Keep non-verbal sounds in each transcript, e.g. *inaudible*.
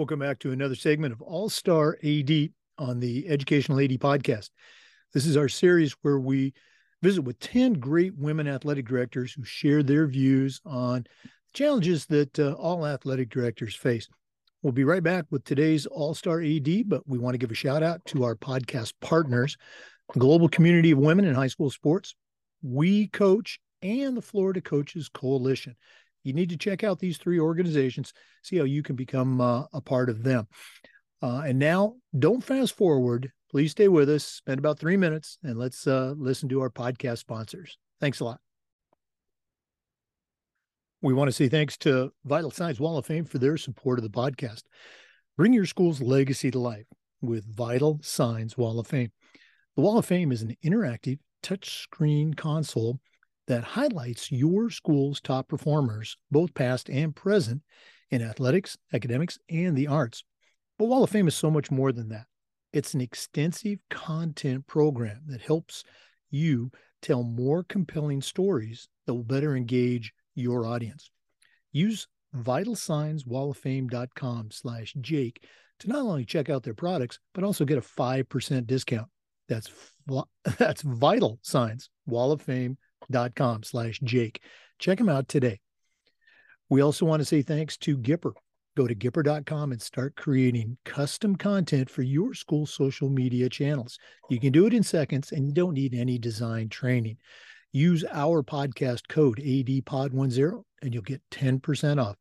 Welcome back to another segment of All Star AD on the Educational AD podcast. This is our series where we visit with 10 great women athletic directors who share their views on challenges that uh, all athletic directors face. We'll be right back with today's All Star AD, but we want to give a shout out to our podcast partners, the Global Community of Women in High School Sports, We Coach, and the Florida Coaches Coalition. You need to check out these three organizations, see how you can become uh, a part of them. Uh, and now, don't fast forward. Please stay with us. Spend about three minutes and let's uh, listen to our podcast sponsors. Thanks a lot. We want to say thanks to Vital Signs Wall of Fame for their support of the podcast. Bring your school's legacy to life with Vital Signs Wall of Fame. The Wall of Fame is an interactive touchscreen console that highlights your school's top performers, both past and present, in athletics, academics, and the arts. But Wall of Fame is so much more than that. It's an extensive content program that helps you tell more compelling stories that will better engage your audience. Use vitalsignswalloffame.com slash Jake to not only check out their products, but also get a 5% discount. That's *laughs* that's Vital Signs Wall of Fame gipper.com slash Jake. Check them out today. We also want to say thanks to Gipper. Go to gipper.com and start creating custom content for your school social media channels. You can do it in seconds and you don't need any design training. Use our podcast code ADPOD10 and you'll get 10% off.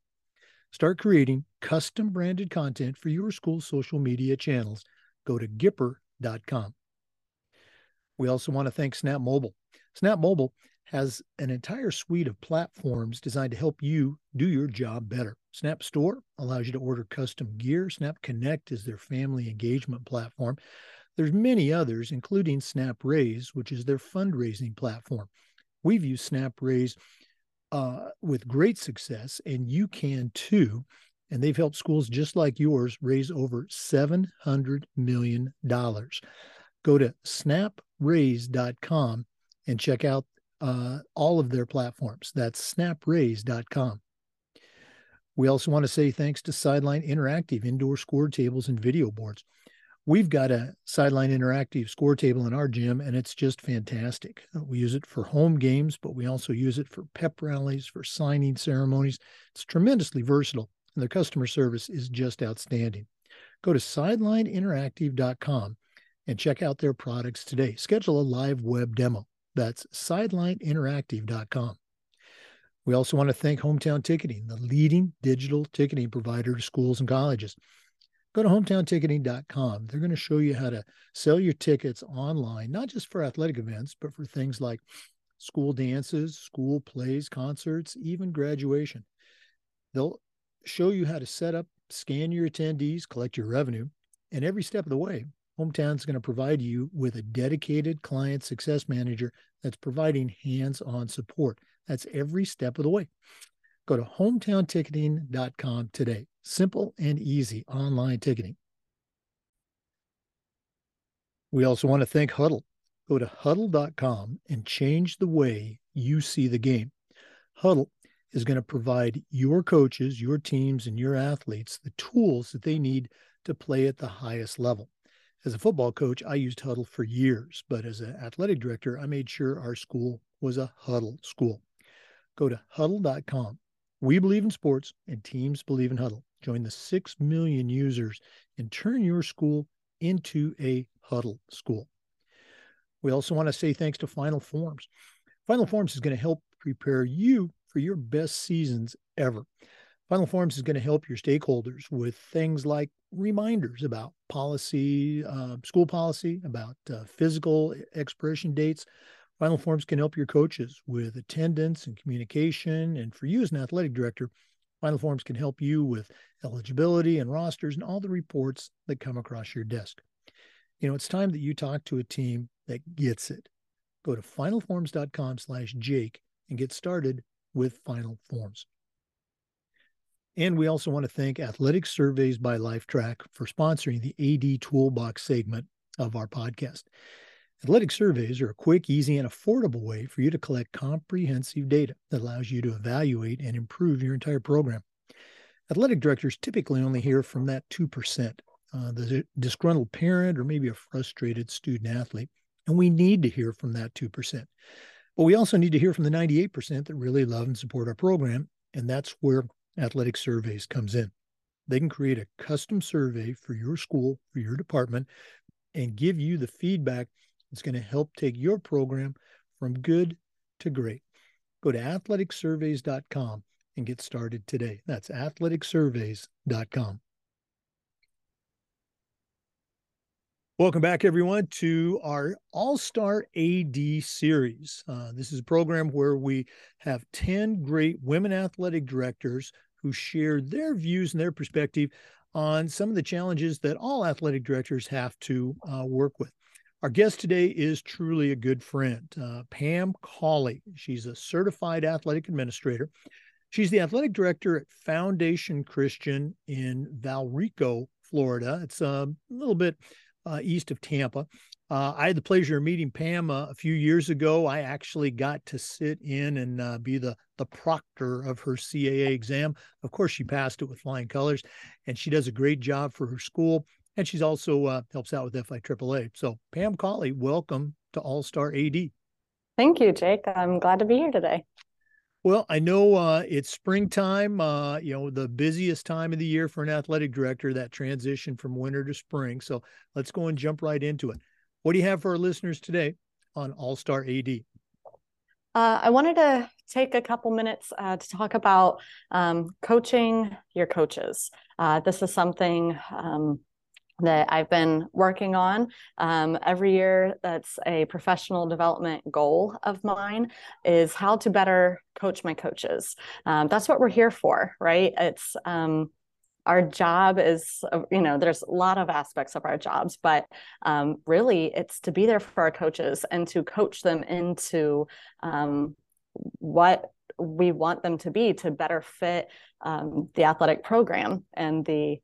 Start creating custom branded content for your school social media channels. Go to gipper.com. We also want to thank Snap Mobile. Snap Mobile has an entire suite of platforms designed to help you do your job better. Snap Store allows you to order custom gear. Snap Connect is their family engagement platform. There's many others, including Snap Raise, which is their fundraising platform. We've used Snap Raise uh, with great success, and you can too. And they've helped schools just like yours raise over $700 million. Go to snapraise.com and check out uh, all of their platforms. That's snapraise.com. We also want to say thanks to Sideline Interactive indoor score tables and video boards. We've got a Sideline Interactive score table in our gym, and it's just fantastic. We use it for home games, but we also use it for pep rallies, for signing ceremonies. It's tremendously versatile, and their customer service is just outstanding. Go to sidelineinteractive.com and check out their products today. Schedule a live web demo. That's sidelineinteractive.com. We also want to thank Hometown Ticketing, the leading digital ticketing provider to schools and colleges. Go to hometownticketing.com. They're going to show you how to sell your tickets online, not just for athletic events, but for things like school dances, school plays, concerts, even graduation. They'll show you how to set up, scan your attendees, collect your revenue, and every step of the way, Hometown is going to provide you with a dedicated client success manager that's providing hands on support. That's every step of the way. Go to hometownticketing.com today. Simple and easy online ticketing. We also want to thank Hudl. Go to hudl.com and change the way you see the game. Hudl is going to provide your coaches, your teams, and your athletes the tools that they need to play at the highest level as a football coach, I used Hudl for years, but as an athletic director, I made sure our school was a Hudl school. Go to hudl.com. We believe in sports and teams believe in Hudl. Join the 6 million users and turn your school into a Hudl school. We also want to say thanks to Final Forms. Final Forms is going to help prepare you for your best seasons ever. Final Forms is going to help your stakeholders with things like reminders about policy, uh, school policy, about uh, physical expiration dates. Final Forms can help your coaches with attendance and communication. And for you as an athletic director, Final Forms can help you with eligibility and rosters and all the reports that come across your desk. You know, it's time that you talk to a team that gets it. Go to finalforms.com slash Jake and get started with Final Forms. And we also want to thank Athletic Surveys by Lifetrack for sponsoring the AD Toolbox segment of our podcast. Athletic surveys are a quick, easy, and affordable way for you to collect comprehensive data that allows you to evaluate and improve your entire program. athletic directors typically only hear from that 2%, uh, the disgruntled parent or maybe a frustrated student athlete. And we need to hear from that 2%. But we also need to hear from the 98% that really love and support our program. And that's where athletic surveys comes in. They can create a custom survey for your school, for your department, and give you the feedback that's going to help take your program from good to great. Go to athleticsurveys.com and get started today. That's athleticsurveys.com. Welcome back, everyone, to our All Star AD series. Uh, this is a program where we have 10 great women athletic directors who share their views and their perspective on some of the challenges that all athletic directors have to uh, work with. Our guest today is truly a good friend, uh, Pam Cawley. She's a certified athletic administrator. She's the athletic director at Foundation Christian in Valrico, Florida. It's a little bit uh, east of Tampa. Uh, I had the pleasure of meeting Pam uh, a few years ago. I actually got to sit in and uh, be the the proctor of her CAA exam. Of course, she passed it with flying colors, and she does a great job for her school. And she's also uh, helps out with FIAAA. So, Pam Cawley, welcome to All Star AD. Thank you, Jake. I'm glad to be here today. Well, I know uh, it's springtime, uh, you know, the busiest time of the year for an athletic director, that transition from winter to spring. So let's go and jump right into it. What do you have for our listeners today on All Star AD? Uh, I wanted to take a couple minutes uh, to talk about um, coaching your coaches. Uh, this is something um, that I've been working on um, every year. That's a professional development goal of mine is how to better coach my coaches. Um, that's what we're here for, right? It's um, our job is, uh, you know, there's a lot of aspects of our jobs, but um, really it's to be there for our coaches and to coach them into um, what we want them to be to better fit um, the athletic program and the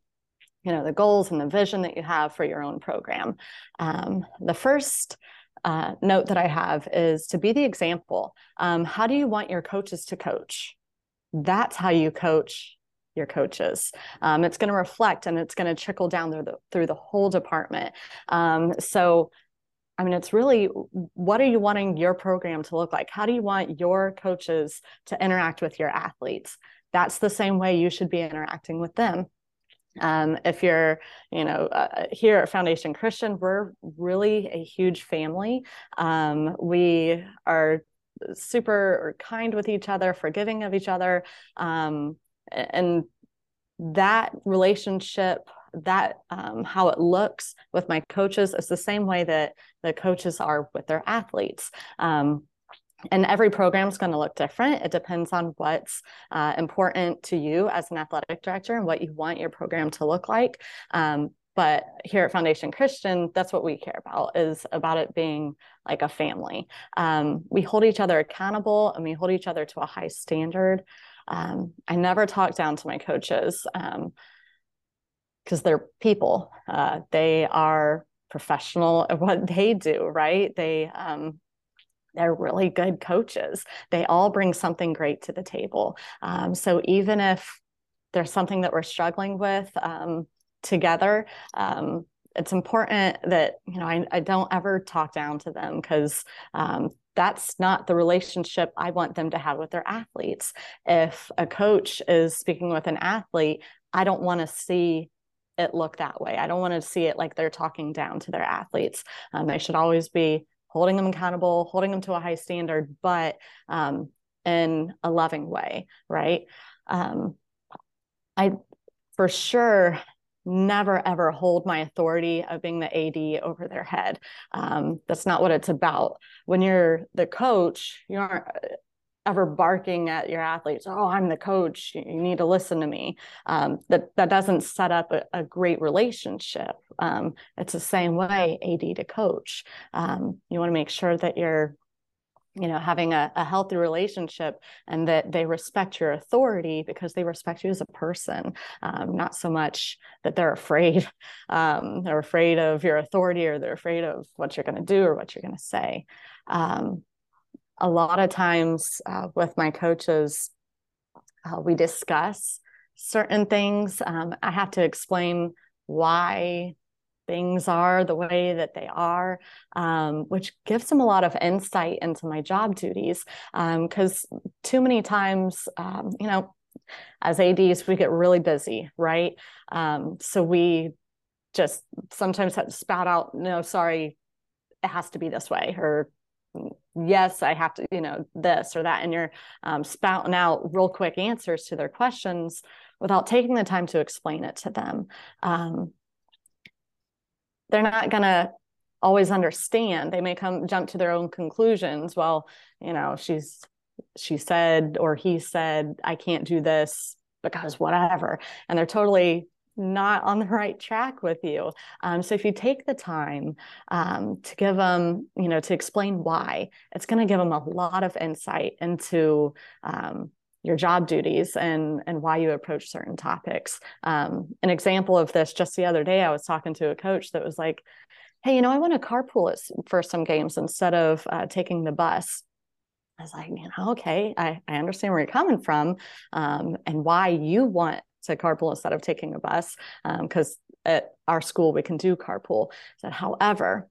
you know the goals and the vision that you have for your own program um, the first uh, note that i have is to be the example um, how do you want your coaches to coach that's how you coach your coaches um, it's going to reflect and it's going to trickle down through the, through the whole department um, so I mean, it's really what are you wanting your program to look like? How do you want your coaches to interact with your athletes? That's the same way you should be interacting with them. Um, if you're, you know, uh, here at Foundation Christian, we're really a huge family. Um, we are super kind with each other, forgiving of each other, um, and that relationship that um, how it looks with my coaches is the same way that the coaches are with their athletes um, and every program is going to look different. It depends on what's uh, important to you as an athletic director and what you want your program to look like. Um, but here at Foundation Christian, that's what we care about is about it being like a family. Um, we hold each other accountable and we hold each other to a high standard. Um, I never talk down to my coaches because um, they're people. Uh, they are professional at what they do, right? They um, they're really good coaches. They all bring something great to the table. Um, so even if there's something that we're struggling with um, together, um, it's important that you know I, I, don't ever talk down to them because um, that's not the relationship I want them to have with their athletes. If a coach is speaking with an athlete, I don't want to see it look that way. I don't want to see it like they're talking down to their athletes. Um, they should always be holding them accountable, holding them to a high standard, but um, in a loving way, right? Um, I for sure never ever hold my authority of being the AD over their head. Um, that's not what it's about. When you're the coach, you aren't ever barking at your athletes oh i'm the coach you need to listen to me. Um, that that doesn't set up a, a great relationship. Um, it's the same way ad to coach. Um, you want to make sure that you're you know having a, a, healthy relationship and that they respect your authority because they respect you as a person um, not so much that they're afraid *laughs* um, they're afraid of your authority or they're afraid of what you're going to do or what you're going to say. Um, a lot of times uh, with my coaches, uh, we discuss certain things. Um, I have to explain why things are the way that they are, um, which gives them a lot of insight into my job duties. Because um, too many times, um, you know, as ADs, we get really busy, right? Um, so we just sometimes have to spout out, no, sorry, it has to be this way, or yes, I have to, you know, this or that. And you're um, spouting out real quick answers to their questions without taking the time to explain it to them. Um, they're not going to always understand. They may come jump to their own conclusions. Well, you know, she's she said or he said, I can't do this because whatever. And they're totally not on the right track with you. Um, so if you take the time um, to give them, you know, to explain why, it's going to give them a lot of insight into um, your job duties and and why you approach certain topics. Um, an example of this, just the other day, I was talking to a coach that was like, "Hey, you know, I want to carpool for some games instead of uh, taking the bus." I was like, you know, okay, I, I understand where you're coming from um, and why you want to carpool instead of taking a bus because um, at our school we can do carpool. So, however,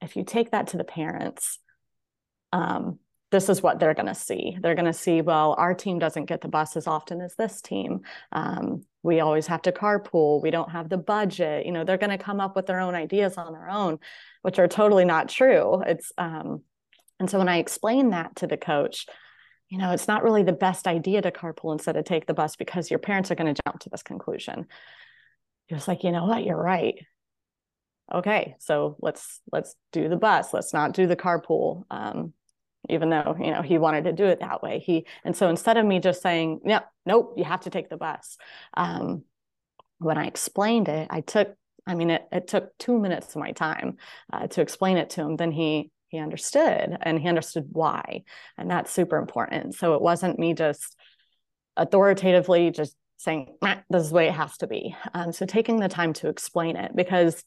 if you take that to the parents, um, this is what they're going to see. They're going to see, well, our team doesn't get the bus as often as this team. Um, we always have to carpool. We don't have the budget. You know, they're going to come up with their own ideas on their own, which are totally not true. It's um, and so when I explain that to the coach, you know, it's not really the best idea to carpool instead of take the bus because your parents are going to jump to this conclusion. He was like, you know what, you're right. Okay, so let's let's do the bus. Let's not do the carpool. Um, even though you know he wanted to do it that way he and so instead of me just saying yeah nope you have to take the bus um, when i explained it i took i mean it, it took two minutes of my time uh, to explain it to him then he he understood and he understood why and that's super important so it wasn't me just authoritatively just saying this is the way it has to be um, so taking the time to explain it because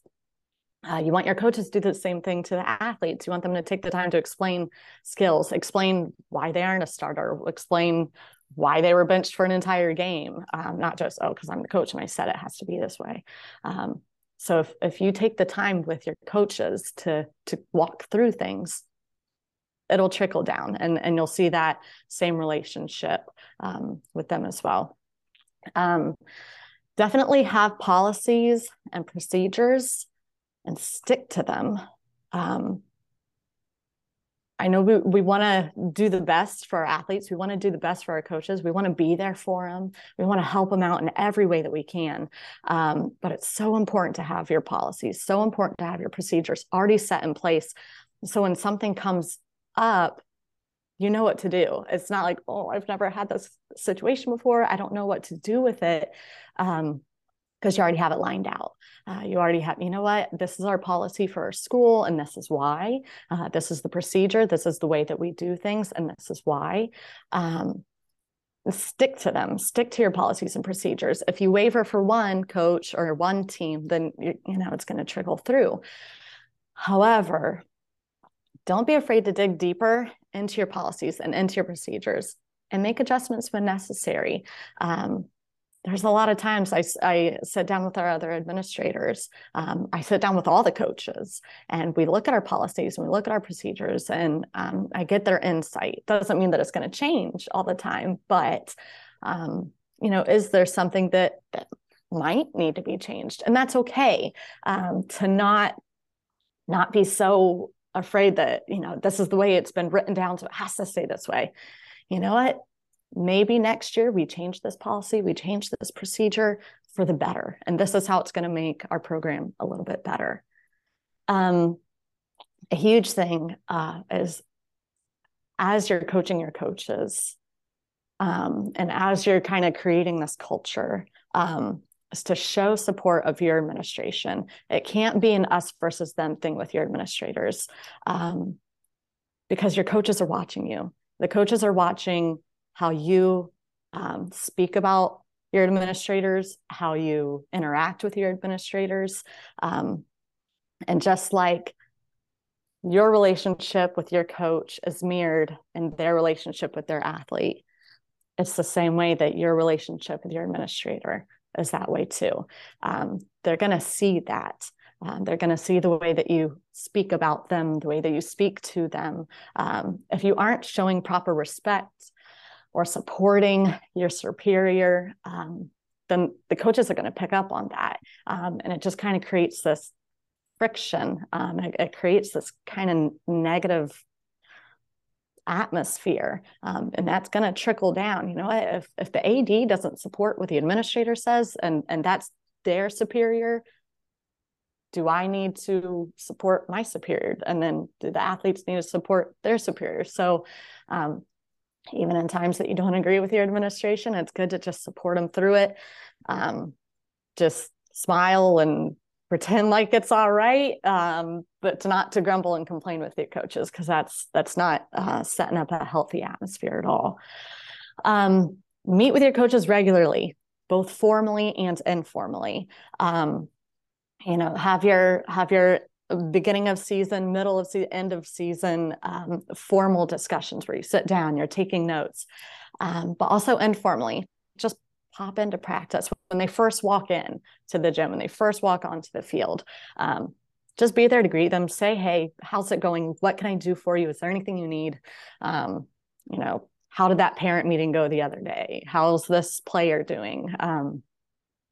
uh, you want your coaches to do the same thing to the athletes. You want them to take the time to explain skills, explain why they aren't a starter, explain why they were benched for an entire game, um, not just, oh, because I'm the coach and I said it has to be this way. Um, so if, if you take the time with your coaches to to walk through things, it'll trickle down and, and you'll see that same relationship um, with them as well. Um, definitely have policies and procedures and stick to them. Um, I know we, we want to do the best for our athletes. We want to do the best for our coaches. We want to be there for them. We want to help them out in every way that we can. Um, but it's so important to have your policies, so important to have your procedures already set in place. So when something comes up, you know what to do. It's not like, oh, I've never had this situation before. I don't know what to do with it. Um, because you already have it lined out. Uh, you already have, you know what, this is our policy for our school, and this is why. Uh, this is the procedure. This is the way that we do things, and this is why. Um, stick to them, stick to your policies and procedures. If you waver for one coach or one team, then you, you know it's going to trickle through. However, don't be afraid to dig deeper into your policies and into your procedures and make adjustments when necessary. Um, there's a lot of times I, I sit down with our other administrators. Um, I sit down with all the coaches and we look at our policies and we look at our procedures and um, I get their insight. Doesn't mean that it's going to change all the time, but um, you know, is there something that, that might need to be changed? And that's okay um, to not not be so afraid that you know this is the way it's been written down, so it has to stay this way. You know what? Maybe next year we change this policy, we change this procedure for the better. And this is how it's going to make our program a little bit better. Um, a huge thing uh, is as you're coaching your coaches um, and as you're kind of creating this culture, um, is to show support of your administration. It can't be an us versus them thing with your administrators um, because your coaches are watching you. The coaches are watching how you um, speak about your administrators, how you interact with your administrators. Um, and just like your relationship with your coach is mirrored in their relationship with their athlete, it's the same way that your relationship with your administrator is that way too. Um, they're going to see that. Um, they're going to see the way that you speak about them, the way that you speak to them. Um, if you aren't showing proper respect or supporting your superior, um, then the coaches are going to pick up on that. Um, and it just kind of creates this friction. Um, it, it, creates this kind of negative atmosphere um, and that's going to trickle down you know if, if the ad doesn't support what the administrator says and and that's their superior do i need to support my superior and then do the athletes need to support their superior so um, even in times that you don't agree with your administration it's good to just support them through it. Um, just smile and pretend like it's all right um, but to not to grumble and complain with your coaches because that's that's not uh, setting up a healthy atmosphere at all. Um, meet with your coaches regularly both formally and informally. Um, you know have your have your beginning of season middle of season end of season um, formal discussions where you sit down you're taking notes um, but also informally just pop into practice when they first walk in to the gym, when they first walk onto the field. Um, just be there to greet them, say, hey, how's it going? What can I do for you? Is there anything you need? Um, you know, how did that parent meeting go the other day? How's this player doing? Um,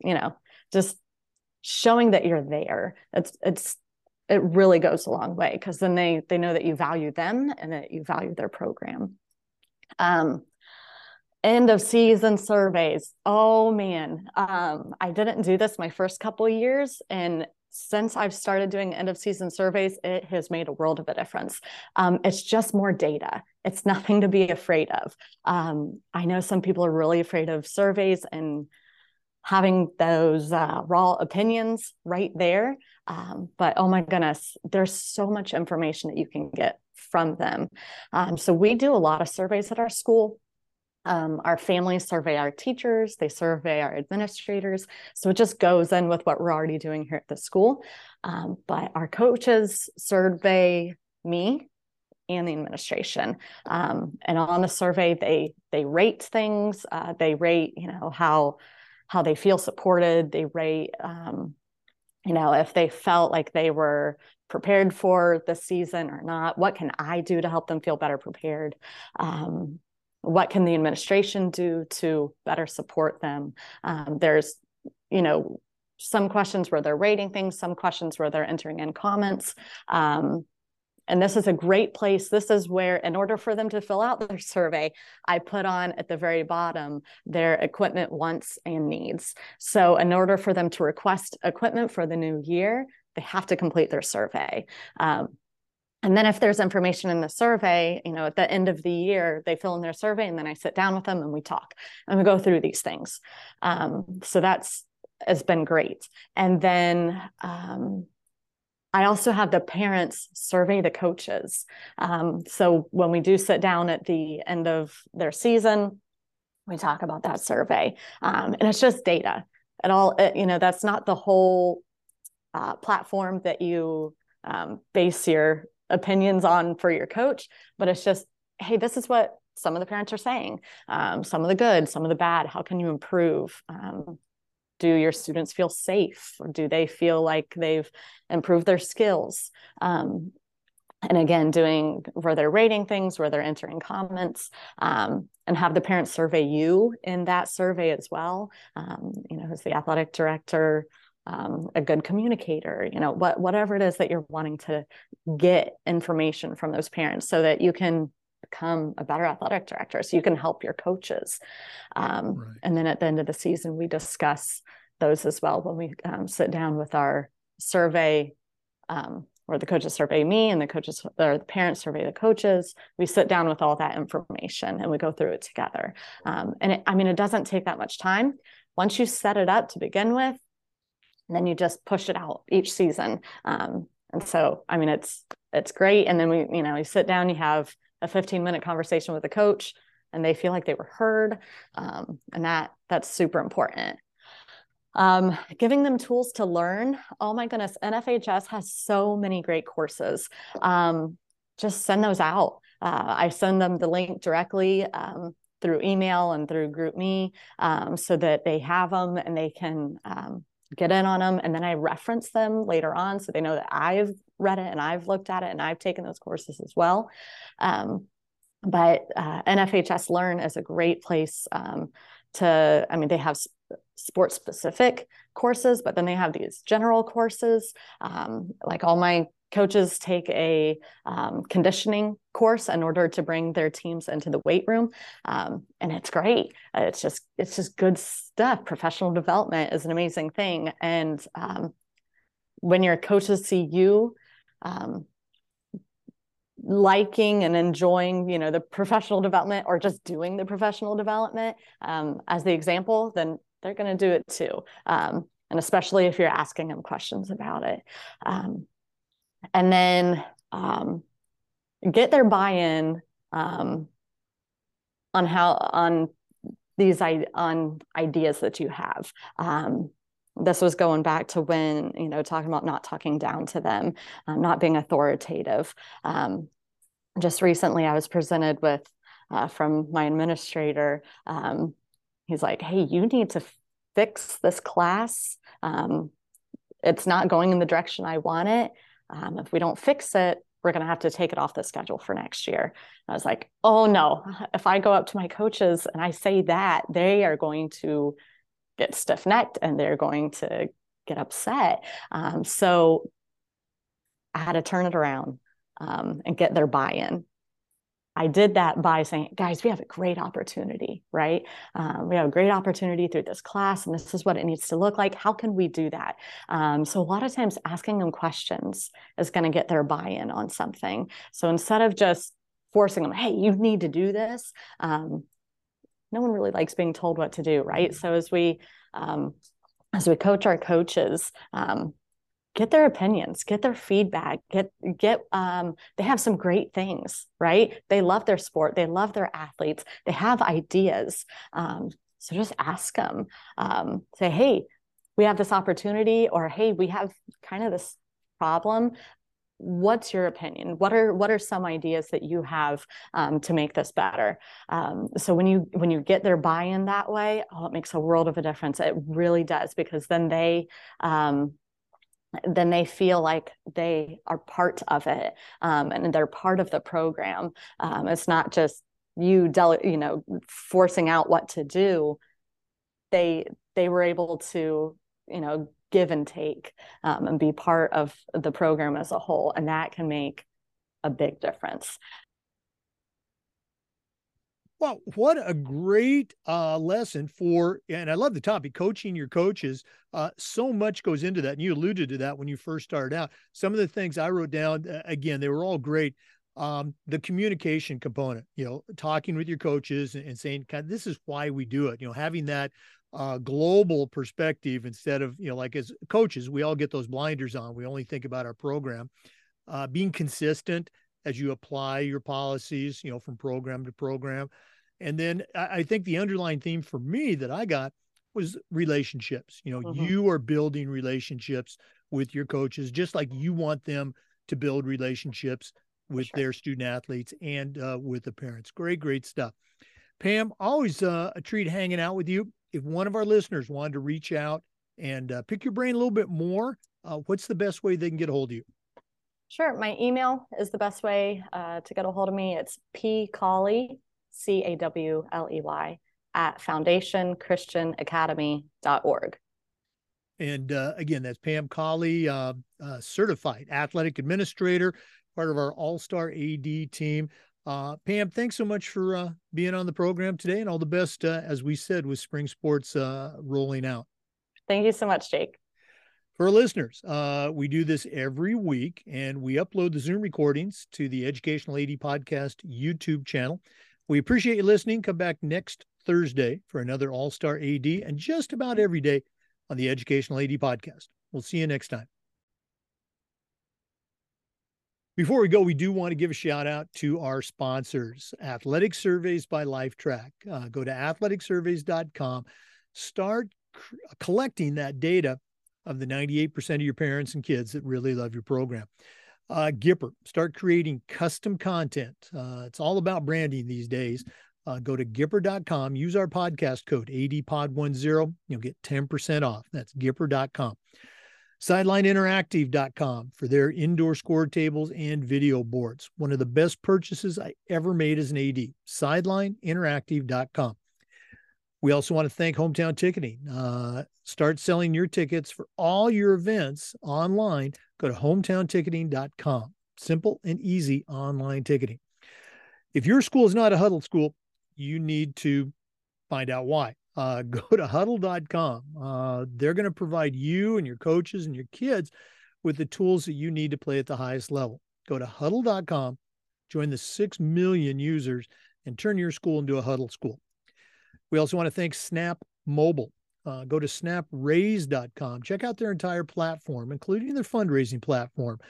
you know, just showing that you're there. It's it's it really goes a long way because then they they know that you value them and that you value their program. Um, end of season surveys. Oh man, um, I didn't do this my first couple years, and since I've started doing end of season surveys, it has made a world of a difference. Um, it's just more data. It's nothing to be afraid of. Um, I know some people are really afraid of surveys and having those uh, raw opinions right there. Um, but oh my goodness, there's so much information that you can get from them. Um, so we do a lot of surveys at our school. Um, our families survey our teachers, they survey our administrators. So it just goes in with what we're already doing here at the school. Um, but our coaches survey me and the administration. Um, and on the survey, they they rate things. Uh, they rate, you know, how how they feel supported. They rate, um, you know, if they felt like they were prepared for the season or not. What can I do to help them feel better prepared? Um, what can the administration do to better support them um, there's you know some questions where they're rating things some questions where they're entering in comments um, and this is a great place this is where in order for them to fill out their survey i put on at the very bottom their equipment wants and needs so in order for them to request equipment for the new year they have to complete their survey um, and then if there's information in the survey, you know, at the end of the year, they fill in their survey and then I sit down with them and we talk and we go through these things. Um, so that's has been great. And then um, I also have the parents survey the coaches. Um, so when we do sit down at the end of their season, we talk about that survey. Um, and it's just data. It all, it, you know, that's not the whole uh, platform that you um, base your opinions on for your coach, but it's just, hey, this is what some of the parents are saying. Um, some of the good, some of the bad. How can you improve? Do your students feel safe? Or do they feel like they've improved their skills? Um, and again, doing where they're rating things, where they're entering comments, um, and have the parents survey you in that survey as well. Um, you know, who's the athletic director, um, a good communicator you know what whatever it is that you're wanting to get information from those parents so that you can become a better athletic director so you can help your coaches um, right. and then at the end of the season we discuss those as well when we um, sit down with our survey um, or the coaches survey me and the coaches or the parents survey the coaches we sit down with all that information and we go through it together um, and it, i mean it doesn't take that much time once you set it up to begin with and then you just push it out each season. Um, and so, I mean, it's it's great. And then we, you know, you sit down, you have a 15 minute conversation with the coach, and they feel like they were heard, um, and that that's super important. Um, giving them tools to learn. Oh my goodness, NFHS has so many great courses. Um, just send those out. Uh, I send them the link directly. Um, through email and through GroupMe um, so that they have them and they can um, get in on them. And then I reference them later on so they know that I've read it and I've looked at it and I've taken those courses as well. Um, but uh, NFHS Learn is a great place um, to, I mean, they have sports specific courses, but then they have these general courses. Um, like all my coaches take a um, conditioning course in order to bring their teams into the weight room um, and it's great. It's just it's just good stuff. Professional development is an amazing thing. And um, when your coaches see you um, liking and enjoying you know the professional development or just doing the professional development um, as the example then they're going to do it too. Um, and especially if you're asking them questions about it. Um, and then um, get their buy-in um, on how on these on ideas that you have. Um, this was going back to when you know talking about not talking down to them, um, not being authoritative. Um, just recently, I was presented with uh, from my administrator. Um, he's like, "Hey, you need to fix this class. Um, it's not going in the direction I want it." Um, if we don't fix it, we're going to have to take it off the schedule for next year. And I was like, oh no, *laughs* if I go up to my coaches and I say that, they are going to get stiff necked and they're going to get upset. Um, so I had to turn it around um, and get their buy in. I did that by saying, guys, we have a great opportunity, right? Um, we have a great opportunity through this class, and this is what it needs to look like. How can we do that? Um, so, a lot of times, asking them questions is going to get their buy in on something. So, instead of just forcing them, hey, you need to do this, um, no one really likes being told what to do, right? So, as we um, as we coach our coaches, um, get their opinions get their feedback get get um, they have some great things right? They love their sport they love their athletes they have ideas um, so just ask them um, say hey we have this opportunity or hey we have kind of this problem. What's your opinion? What are what are some ideas that you have um, to make this better? Um, so when you when you get their buy-in that way oh it makes a world of a difference. It really does because then they um, then they feel like they are part of it um, and they're part of the program. Um, it's not just you, dele- you know, forcing out what to do. They they were able to, you know, give and take um, and be part of the program as a whole, and that can make a big difference. Well, what a great uh, lesson for, and I love the topic, coaching your coaches. Uh, so much goes into that. And you alluded to that when you first started out. Some of the things I wrote down, uh, again, they were all great. Um, the communication component, you know, talking with your coaches and, and saying, of, this is why we do it, you know, having that uh, global perspective instead of, you know, like as coaches, we all get those blinders on. We only think about our program. Uh, being consistent as you apply your policies, you know, from program to program. And then I think the underlying theme for me that I got was relationships. You know, mm-hmm. you are building relationships with your coaches, just like you want them to build relationships with sure. their student athletes and uh, with the parents. Great, great stuff. Pam, always uh, a treat hanging out with you. If one of our listeners wanted to reach out and uh, pick your brain a little bit more, uh, what's the best way they can get a hold of you? Sure. My email is the best way uh, to get a hold of me. It's p pcawley C A W L E Y, at foundationchristianacademy.org. And uh, again, that's Pam Cawley, uh, uh, certified athletic administrator, part of our All Star AD team. Uh, Pam, thanks so much for uh, being on the program today, and all the best, uh, as we said, with spring sports rolling out. Thank you so much, Jake. For listeners, we do this every week, and we upload the Zoom recordings to the Educational AD Podcast YouTube channel. We appreciate you listening. Come back next Thursday for another All Star AD and just about every day on the Educational AD podcast. We'll see you next time. Before we go, we do want to give a shout out to our sponsors, Athletic Surveys by Lifetrack. Uh, go to athleticsurveys.com, start collecting that data of the 98% of your parents and kids that really love your program. Uh, Gipper, start creating custom content. Uh, it's all about branding these days. uh, go to Gipper.com, use our podcast code ADPOD10. You'll get 10% off. That's Gipper.com. SidelineInteractive.com for their indoor score tables and video boards. One of the best purchases I ever made as an AD. SidelineInteractive.com. We also want to thank Hometown Ticketing. Uh, start selling your tickets for all your events online. Go to hometownticketing.com. Simple and easy online ticketing. If your school is not a Hudl school, you need to find out why. Uh, *laughs* go to hudl.com. Uh, they're going to provide you and your coaches and your kids with the tools that you need to play at the highest level. Go to hudl.com, join the 6 million users, and turn your school into a Hudl school. We also want to thank Snap Mobile. Uh, go to snapraise.com. Check out their entire platform, including their fundraising platform.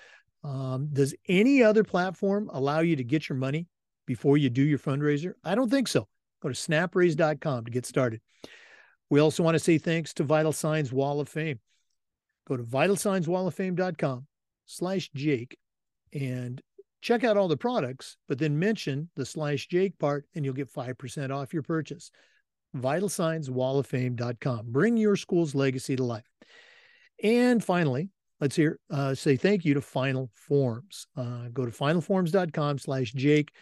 Um, does any other platform allow you to get your money before you do your fundraiser? I don't think so. Go to snapraise.com to get started. We also want to say thanks to Vital Signs Wall of Fame. Go to vitalsignswalloffame.com slash Jake and check out all the products, but then mention the slash Jake part and you'll get 5% off your purchase vitalsignswalloffame.com. Bring your school's legacy to life. And finally, let's hear uh, say thank you to Final Forms. Uh, go to finalforms.com slash Jake.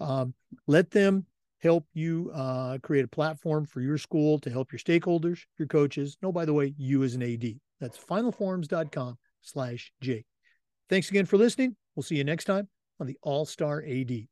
Um, let them help you uh, create a platform for your school to help your stakeholders, your coaches. No, by the way, you as an AD. That's finalforms.com slash Jake. Thanks again for listening. We'll see you next time on the All Star AD.